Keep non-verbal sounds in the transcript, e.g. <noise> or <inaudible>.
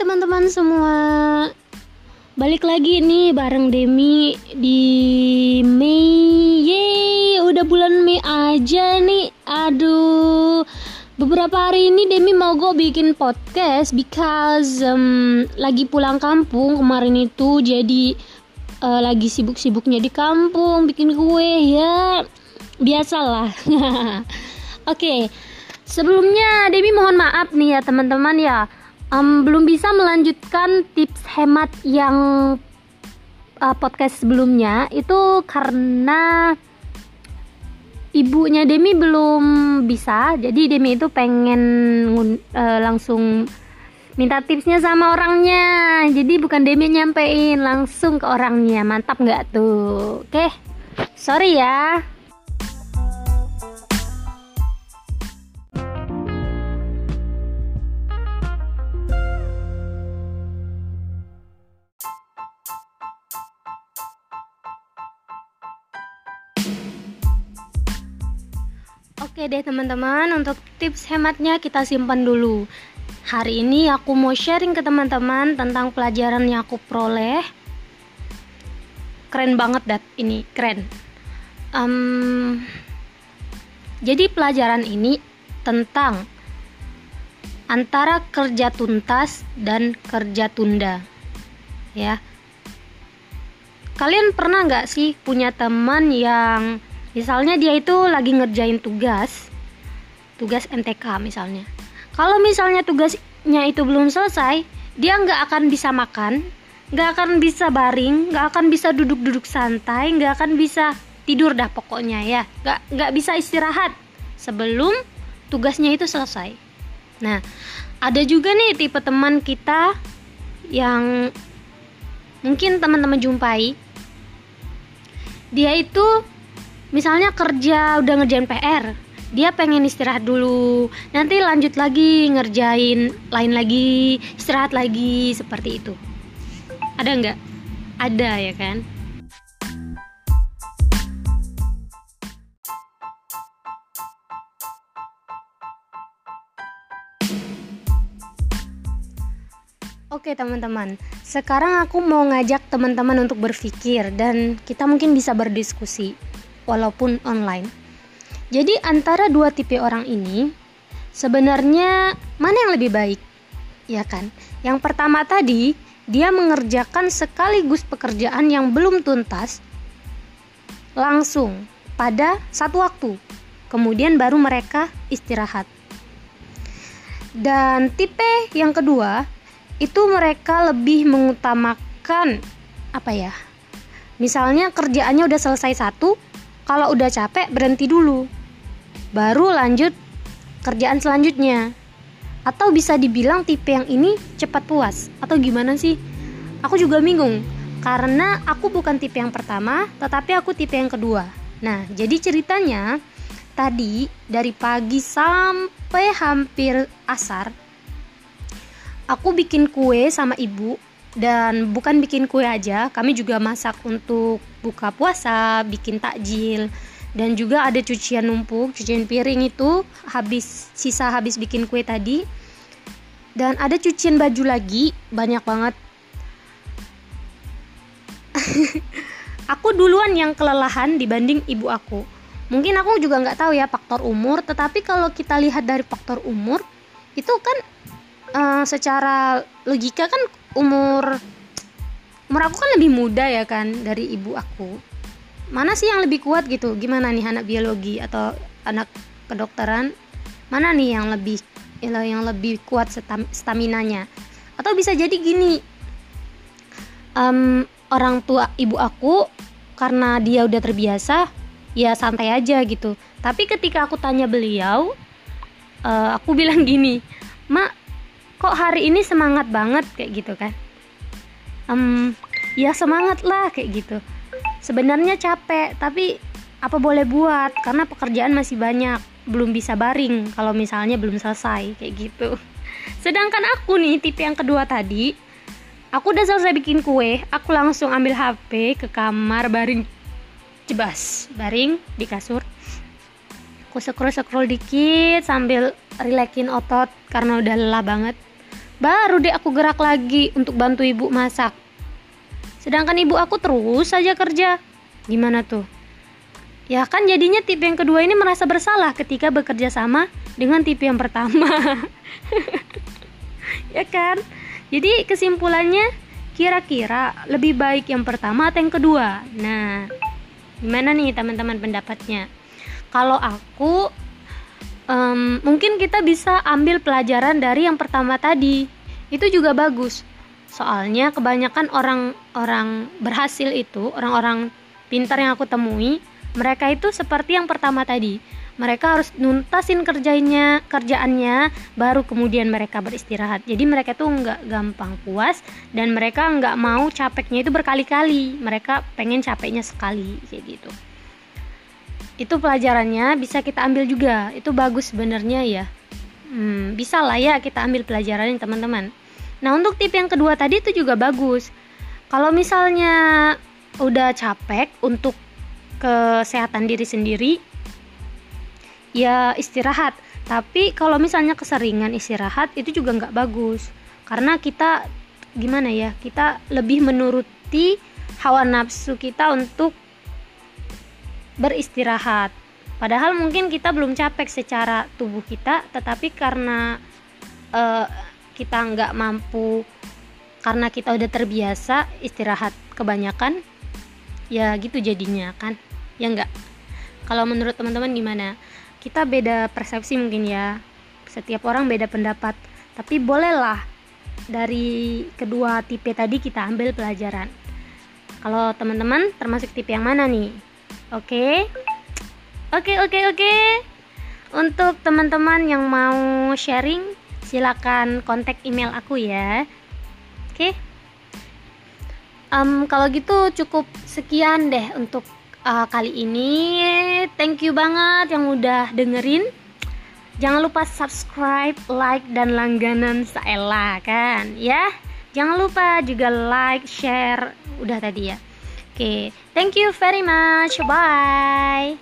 teman-teman semua. Balik lagi nih bareng Demi di Mei. Yeay, udah bulan Mei aja nih. Aduh Beberapa hari ini Demi mau gue bikin podcast Because um, lagi pulang kampung kemarin itu Jadi uh, lagi sibuk-sibuknya di kampung Bikin kue ya. Biasalah. <laughs> Oke okay. Sebelumnya Demi mohon maaf nih ya teman-teman ya um, belum bisa melanjutkan tips hemat yang uh, podcast sebelumnya. Itu karena ibunya Demi belum bisa. Jadi Demi itu pengen uh, langsung minta tipsnya sama orangnya. Jadi bukan Demi nyampein langsung ke orangnya. Mantap nggak tuh? Oke sorry ya Oke deh teman-teman, untuk tips hematnya kita simpan dulu. Hari ini aku mau sharing ke teman-teman tentang pelajaran yang aku peroleh. Keren banget dat ini, keren. Um, jadi pelajaran ini tentang antara kerja tuntas dan kerja tunda. Ya. Kalian pernah nggak sih punya teman yang misalnya dia itu lagi ngerjain tugas tugas MTK misalnya. Kalau misalnya tugasnya itu belum selesai dia nggak akan bisa makan nggak akan bisa baring nggak akan bisa duduk-duduk santai nggak akan bisa tidur dah pokoknya ya. Nggak nggak bisa istirahat sebelum tugasnya itu selesai. Nah ada juga nih tipe teman kita yang mungkin teman-teman jumpai. Dia itu misalnya kerja udah ngerjain PR dia pengen istirahat dulu. Nanti lanjut lagi ngerjain lain lagi istirahat lagi seperti itu. Ada nggak? Ada ya kan? Oke teman-teman, sekarang aku mau ngajak teman-teman untuk berpikir dan kita mungkin bisa berdiskusi walaupun online. Jadi antara dua tipe orang ini sebenarnya mana yang lebih baik? Ya kan? Yang pertama tadi dia mengerjakan sekaligus pekerjaan yang belum tuntas langsung pada satu waktu. Kemudian baru mereka istirahat. Dan tipe yang kedua itu mereka lebih mengutamakan apa ya? Misalnya kerjaannya udah selesai satu, kalau udah capek berhenti dulu. Baru lanjut kerjaan selanjutnya. Atau bisa dibilang tipe yang ini cepat puas atau gimana sih? Aku juga bingung karena aku bukan tipe yang pertama, tetapi aku tipe yang kedua. Nah, jadi ceritanya tadi dari pagi sampai hampir asar aku bikin kue sama ibu dan bukan bikin kue aja kami juga masak untuk buka puasa bikin takjil. Dan juga ada cucian numpuk cucian piring itu habis sisa habis bikin kue tadi. Dan ada cucian baju lagi banyak banget. <laughs> Aku duluan yang kelelahan dibanding ibu aku. Mungkin aku juga nggak tahu ya faktor umur tetapi kalau kita lihat dari faktor umur itu kan uh, secara logika kan umur umur aku kan lebih muda ya kan dari ibu aku. Mana sih yang lebih kuat gitu? Gimana nih anak biologi atau anak kedokteran? Mana nih yang lebih yang lebih kuat stamina nya atau bisa jadi gini um, orang tua ibu aku karena dia udah terbiasa ya santai aja gitu. Tapi ketika aku tanya beliau uh, aku bilang gini mak kok hari ini semangat banget kayak gitu kan. Um, ya semangat lah kayak gitu. Sebenarnya capek tapi apa boleh buat? Karena pekerjaan masih banyak belum bisa baring kalau misalnya belum selesai kayak gitu. Sedangkan aku nih tipe yang kedua tadi aku udah selesai bikin kue aku langsung ambil HP ke kamar baring jebas baring di kasur. Aku scroll scroll dikit sambil relaxin otot karena udah lelah banget baru deh aku gerak lagi untuk bantu ibu masak. Sedangkan ibu aku terus saja kerja. Gimana tuh? Ya kan jadinya tipe yang kedua ini merasa bersalah ketika bekerja sama dengan tipe yang pertama. <laughs> Ya kan? Jadi kesimpulannya kira-kira lebih baik yang pertama atau yang kedua? Nah gimana nih teman-teman pendapatnya? Kalau aku um, mungkin kita bisa ambil pelajaran dari yang pertama tadi. Itu juga bagus. Soalnya kebanyakan orang-orang berhasil itu orang-orang pintar yang aku temui mereka itu seperti yang pertama tadi. Mereka harus nuntasin kerjanya kerjaannya baru kemudian mereka beristirahat. Jadi mereka tuh nggak gampang puas dan mereka nggak mau capeknya itu berkali-kali. Mereka pengen capeknya sekali kayak gitu itu pelajarannya bisa kita ambil juga. Itu bagus sebenarnya ya. Hmm, bisa lah ya kita ambil pelajaran teman-teman. Nah untuk tip yang kedua tadi itu juga bagus. Kalau misalnya udah capek untuk kesehatan diri sendiri ya istirahat. Tapi kalau misalnya keseringan istirahat itu juga nggak bagus. Karena kita gimana ya kita lebih menuruti hawa nafsu kita untuk beristirahat. Padahal mungkin kita belum capek secara tubuh kita, tetapi karena uh, kita nggak mampu, karena kita udah terbiasa istirahat kebanyakan, ya gitu jadinya kan, ya nggak. Kalau menurut teman-teman gimana? Kita beda persepsi mungkin ya. Setiap orang beda pendapat, tapi bolehlah dari kedua tipe tadi kita ambil pelajaran. Kalau teman-teman termasuk tipe yang mana nih? Oke. Oke, oke, oke. Untuk teman-teman yang mau sharing, silakan kontak email aku ya. Oke. Um, kalau gitu cukup sekian deh untuk uh, kali ini. Thank you banget yang udah dengerin. Jangan lupa subscribe, like, dan langganan Saela kan ya. Jangan lupa juga like, share, udah tadi ya. Okay, thank you very much. Bye.